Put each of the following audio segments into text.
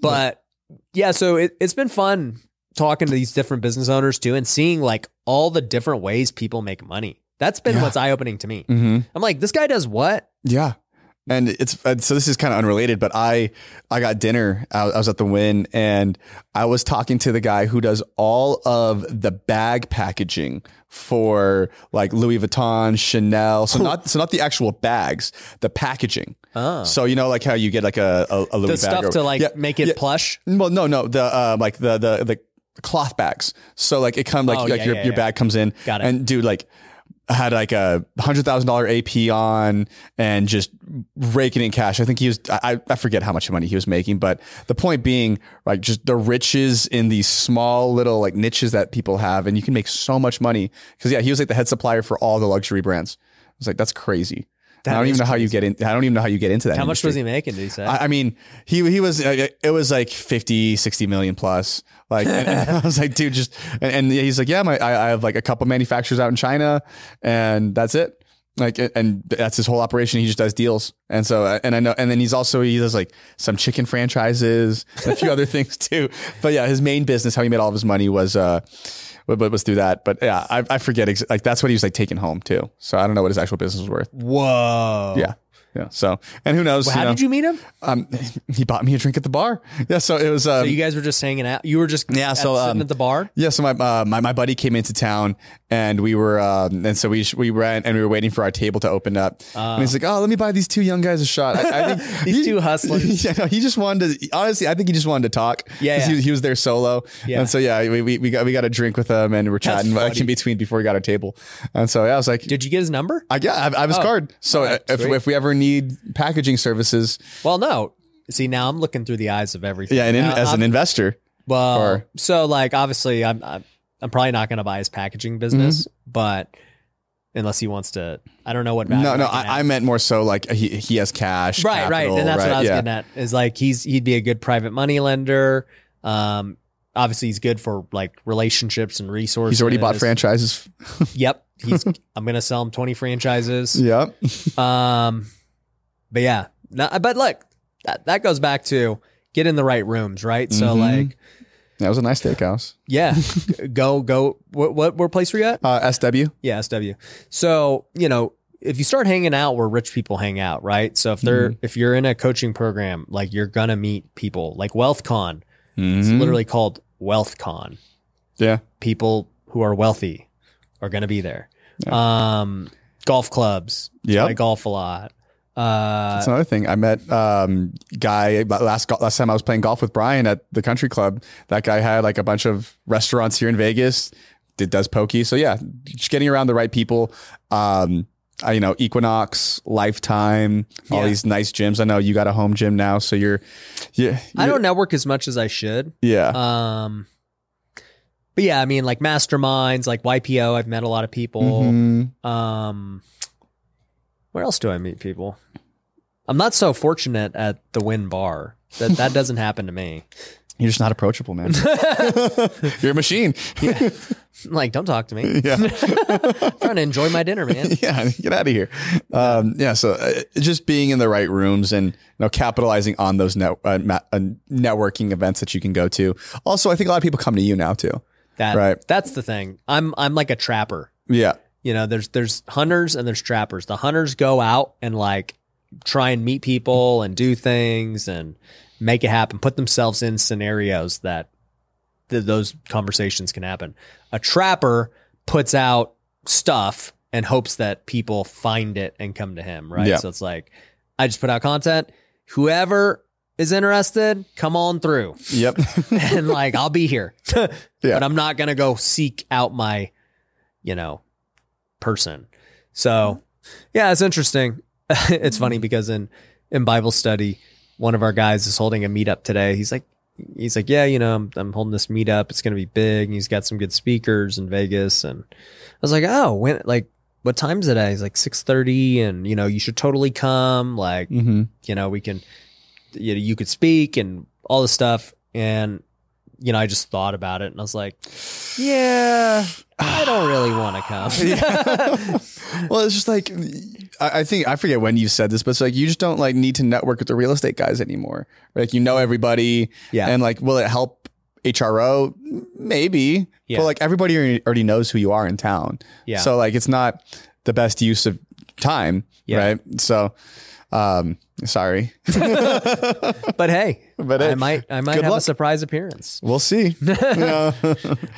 But yeah, so it, it's been fun talking to these different business owners too and seeing like all the different ways people make money. That's been Yeah. what's eye opening to me. Mm-hmm. I'm like, this guy does what? Yeah. And it's uh, so this is kind of unrelated, but I I got dinner. I, I was at the Wynn, and I was talking to the guy who does all of the bag packaging for like Louis Vuitton, Chanel. So not so not the actual bags, the packaging. Oh. So you know like how you get like a a, a Louis the bag stuff or- to like Yeah, make it yeah. plush. Well, no, no, the uh, like the the the cloth bags. So like it comes like Oh, like yeah, your your bag comes in. Got it. And dude, like had like a hundred thousand dollar AP on and just raking in cash. I think he was I I forget how much money he was making, but the point being like just the riches in these small little like niches that people have, and you can make so much money. Because yeah, he was like the head supplier for all the luxury brands. I was like, that's crazy. That I don't even know how you get in. I don't even know how you get into that. How much was he making? Did he say? I, I mean, he he was uh, it was like 50, 60 million plus. Like, and, and I was like, dude, just and, and he's like, yeah, my I, I have like a couple manufacturers out in China, and that's it. Like, and that's his whole operation. He just does deals, and so uh, and I know, and then he's also he does like some chicken franchises, and a few other things too. But yeah, his main business, how he made all of his money was uh, was, was through that. But yeah, I, I forget ex- like that's what he was like taking home too. So I don't know what his actual business was worth. Whoa. Yeah. Yeah. So, and who knows? Well, how know, did you meet him? um, he bought me a drink at the bar. Yeah, so it was. Um, So you guys were just hanging out. You were just Yeah, at- so, sitting um, at the bar. yeah, so my, uh, my my buddy came into town and we were um, and so we we went and we were waiting for our table to open up. and he's like, "Oh, let me buy these two young guys a shot." I, I think Uh. These he- two hustlers. Yeah, no, he just wanted to. Honestly, I think he just wanted to talk. Yeah, yeah. He, he was there solo. Yeah. and so yeah, we, we we got we got a drink with him and we're chatting like in between before we got our table. And so yeah, I was like, Did you get his number? I yeah, I, I have his Oh. card. So right, if if we ever need packaging services, Well, no. See, now I'm looking through the eyes of everything. yeah, and in, Now, as I'm- an investor, Well, Or- so like obviously, I'm I'm, I'm probably not going to buy his packaging business, but unless he wants to, I don't know what. no, no, I, I meant more so like he he has cash, right, right, and that's right, what I was yeah. getting at. Is like he's he'd be a good private money lender. Um, obviously he's good for like relationships and resources. He's already bought franchises. Yep, he's. I'm going to sell him 20 franchises. Yep. Um, but yeah, no, but look, that that goes back to get in the right rooms, right? So Mhm. like, That was a nice steakhouse. yeah, go go. What what what place were you at? Uh, SW. Yeah, SW. So you know, if you start hanging out where rich people hang out, right? So if they're if you're in a coaching program, like you're gonna meet people like WealthCon. It's Mhm. literally called WealthCon. Yeah. People who are wealthy are gonna be there. Um, golf clubs. Yeah, I golf a lot. Uh, That's another thing. I met um guy last last time I was playing golf with Brian at the country club. That guy had like a bunch of restaurants here in Vegas. Did does pokey. So yeah, just getting around the right people. Um, I, you know, Equinox, Lifetime, all Yeah. these nice gyms. I know you got a home gym now, so you're, yeah. I don't network as much as I should. Yeah. Um, but yeah, I mean, like masterminds, like YPO. I've met a lot of people. Mhm. Um, where else do I meet people? I'm not so fortunate at the Wynn Bar. That that doesn't happen to me. You're just not approachable, man. you're a machine. Like, don't talk to me. yeah. I'm trying to enjoy my dinner, man. yeah, get out of here. Um, yeah, so uh, just being in the right rooms and you know capitalizing on those net, uh, ma- uh, networking events that you can go to. Also, I think a lot of people come to you now too. That Right. that's the thing. I'm I'm like a trapper. Yeah, You know, there's there's hunters and there's trappers. The hunters go out and like try and meet people and do things and make it happen, put themselves in scenarios that th- those conversations can happen. A trapper puts out stuff and hopes that people find it and come to him, right? Yeah. So it's like I just put out content. Whoever is interested, come on through. yep, and like I'll be here. Yeah. But I'm not gonna go seek out my, you know, person. So yeah, it's interesting. it's funny because in in Bible study, one of our guys is holding a meetup today. He's like he's like, Yeah, you know, I'm I'm holding this meetup. It's gonna be big and he's got some good speakers in Vegas. And I was like, Oh, when like what time's it at? He's like six thirty and you know, you should totally come. Like hmm you know, we can, you know, you could speak and all this stuff. And you know, I just thought about it and I was like, yeah, I don't really want to come. well, it's just like I, I think I forget when you said this, but it's like you just don't like need to network with the real estate guys anymore. Like you know everybody, Yeah. And like, will it help HRO? Maybe, Yeah. but like everybody already- knows who you are in town. Yeah. So like, it's not the best use of time, Yeah. right? So, um, sorry, but hey, But I might, I might have a surprise appearance. we'll see. Uh,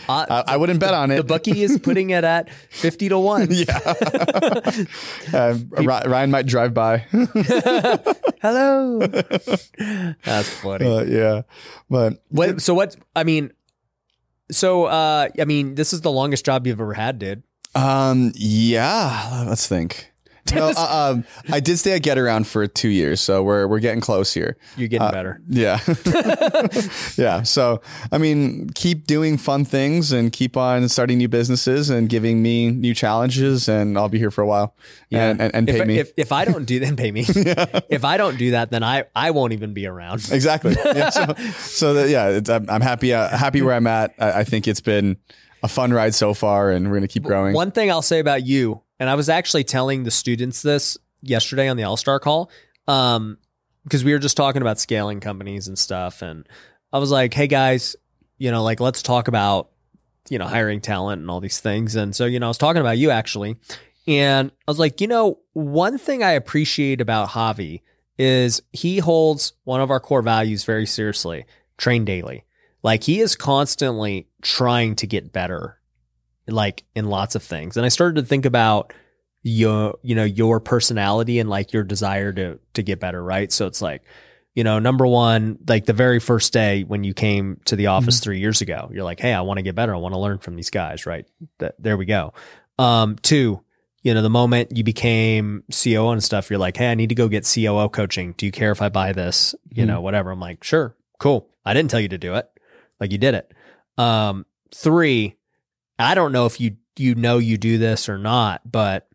I, I wouldn't bet on it. the bookie is putting it at 50 to 1. Uh, Ryan might drive by. Hello. That's funny. Uh, yeah, but What, so what, I mean, so, uh, I mean, this is the longest job you've ever had, dude. Um. Yeah. Let's think. No. uh, um. I did stay at Getaround for two years, so we're we're getting close here. You're getting better. Yeah. yeah. So I mean, keep doing fun things and keep on starting new businesses and giving me new challenges, and I'll be here for a while. And and, and pay if, me. If, if I don't do then pay me. If I don't do that, then I, I won't even be around. exactly. Yeah. So so that, yeah, it's, I'm, I'm happy. Uh, happy where I'm at. I, I think it's been a fun ride so far, and we're gonna keep growing. One thing I'll say about you, and I was actually telling the students this yesterday on the All Star call, um, because we were just talking about scaling companies and stuff, and I was like, "Hey guys, you know, like let's talk about you know hiring talent and all these things." And so you know, I was talking about you actually, and I was like, you know, one thing I appreciate about Javi is he holds one of our core values very seriously: train daily. Like he is constantly trying to get better like in lots of things. And I started to think about your, you know, your personality and like your desire to to get better, right? So it's like, you know, number one, like the very first day when you came to the office three years ago, you're like, hey, I want to get better. I want to learn from these guys, right? That there we go. Um, two, you know, the moment you became COO and stuff, you're like, hey, I need to go get COO coaching. Do you care if I buy this? You know, whatever. I'm like, sure, cool. I didn't tell you to do it. Like you did it. Um, three, I don't know if you you know you do this or not, but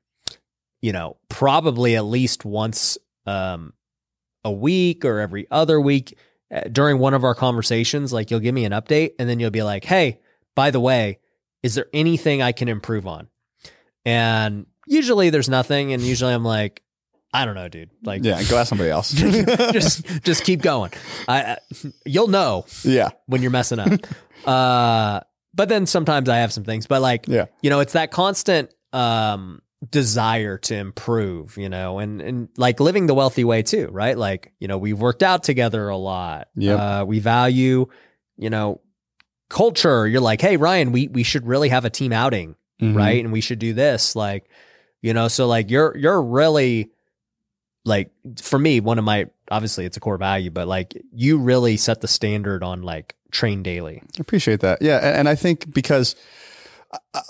you know, probably at least once um a week or every other week uh, during one of our conversations, like you'll give me an update and then you'll be like, "Hey, by the way, is there anything I can improve on?" And usually there's nothing and usually I'm like, "I don't know, dude." Like yeah. Go ask somebody else. just just keep going. I, I you'll know yeah. when you're messing up. uh, but then sometimes I have some things, but like, Yeah. you know, it's that constant um, desire to improve, you know, and and like living the wealthy way too, right? Like, you know, we've worked out together a lot. Yep. Uh, we value, you know, culture. You're like, hey, Ryan, we we should really have a team outing, Mhm. right? And we should do this, like, you know, so like you're you're really like for me, one of my obviously it's a core value, but like you really set the standard on like train daily. I appreciate that. Yeah, and, and I think because I, I-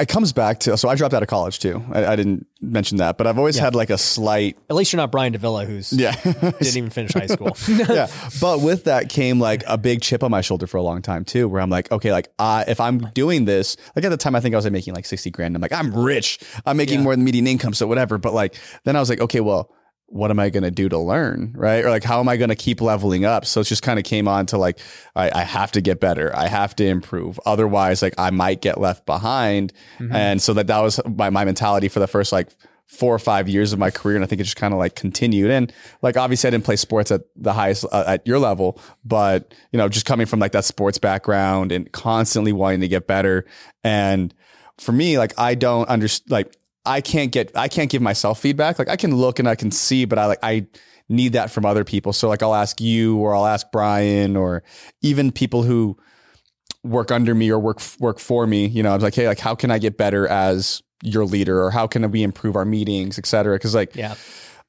it comes back to so I dropped out of college too. I, I didn't mention that, but I've always Yeah. had like a slight At least you're not Brian DeVilla, who's yeah. didn't even finish high school. yeah. But with that came like a big chip on my shoulder for a long time too, where I'm like, okay, like uh, if I'm doing this, like at the time I think I was like, making like 60 grand. I'm like, I'm rich. I'm making Yeah. more than median income. So whatever. But like, then I was like, okay, well, what am I going to do to learn? Right. Or like, how am I going to keep leveling up? So it just kind of came on to like, I, I have to get better. I have to improve. Otherwise, like I might get left behind. And so that, that was my, my mentality for the first like four or five years of my career. And I think it just kind of like continued. And like, obviously I didn't play sports at the highest, uh, at your level, but you know, just coming from like that sports background and constantly wanting to get better. And for me, like, I don't understand, like, I can't get, I can't give myself feedback. Like I can look and I can see, but I like, I need that from other people. So like, I'll ask you or I'll ask Brian or even people who work under me or work, work for me. You know, I was like, Hey, like, how can I get better as your leader or how can we improve our meetings, et cetera? Cause like, yeah.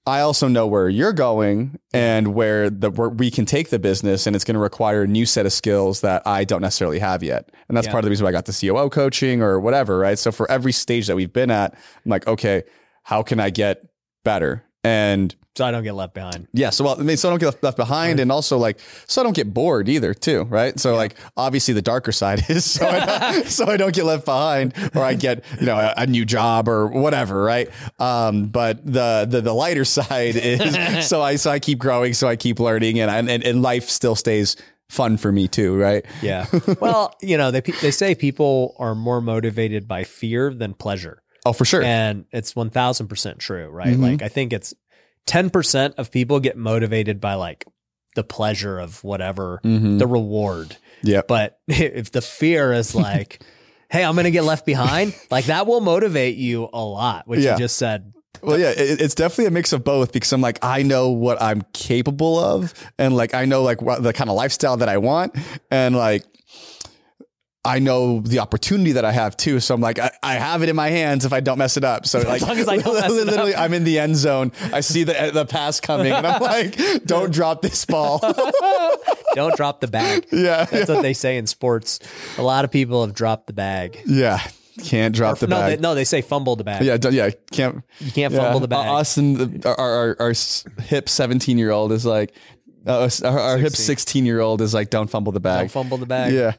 I also know where you're going and where the where we can take the business, and it's going to require a new set of skills that I don't necessarily have yet. And that's Yeah. part of the reason why I got the COO coaching or whatever, right? So for every stage that we've been at, I'm like, okay, how can I get better? And So I don't get left behind. yeah, so well, I mean, so I don't get left- behind, and also like, so I don't get bored either, too, right? So like, obviously, the darker side is so I, don't, so I don't get left behind, or I get you know a, a new job or whatever, right? Um, but the the the lighter side is so I so I keep growing, so I keep learning, and and and life still stays fun for me too, right? Yeah. Well, you know, they they say people are more motivated by fear than pleasure. Oh, for sure. And it's 1000% true, right? Mhm. Like I think it's 10% of people get motivated by like the pleasure of whatever, Mhm. the reward. Yeah. But if the fear is like, hey, I'm going to get left behind, like that will motivate you a lot, which Yeah. you just said. Well, yeah, it, it's definitely a mix of both because I'm like, I know what I'm capable of, and like I know like what the kind of lifestyle that I want, and like I know the opportunity that I have too. So I'm like, I, I have it in my hands if I don't mess it up. So like, long as I don't literally. I'm in the end zone. I see the the pass coming, and I'm like, don't drop this ball. Don't drop the bag. yeah, That's what they say in sports. A lot of people have dropped the bag. yeah, can't drop the no, bag. they, no, they say fumble the bag. yeah, yeah, can't. You can't Yeah. fumble the bag. Us and the, our, our our hip 17 year old is like, uh, our, our hip 16. 16 year old is like, don't fumble the bag. Don't fumble the bag. Yeah.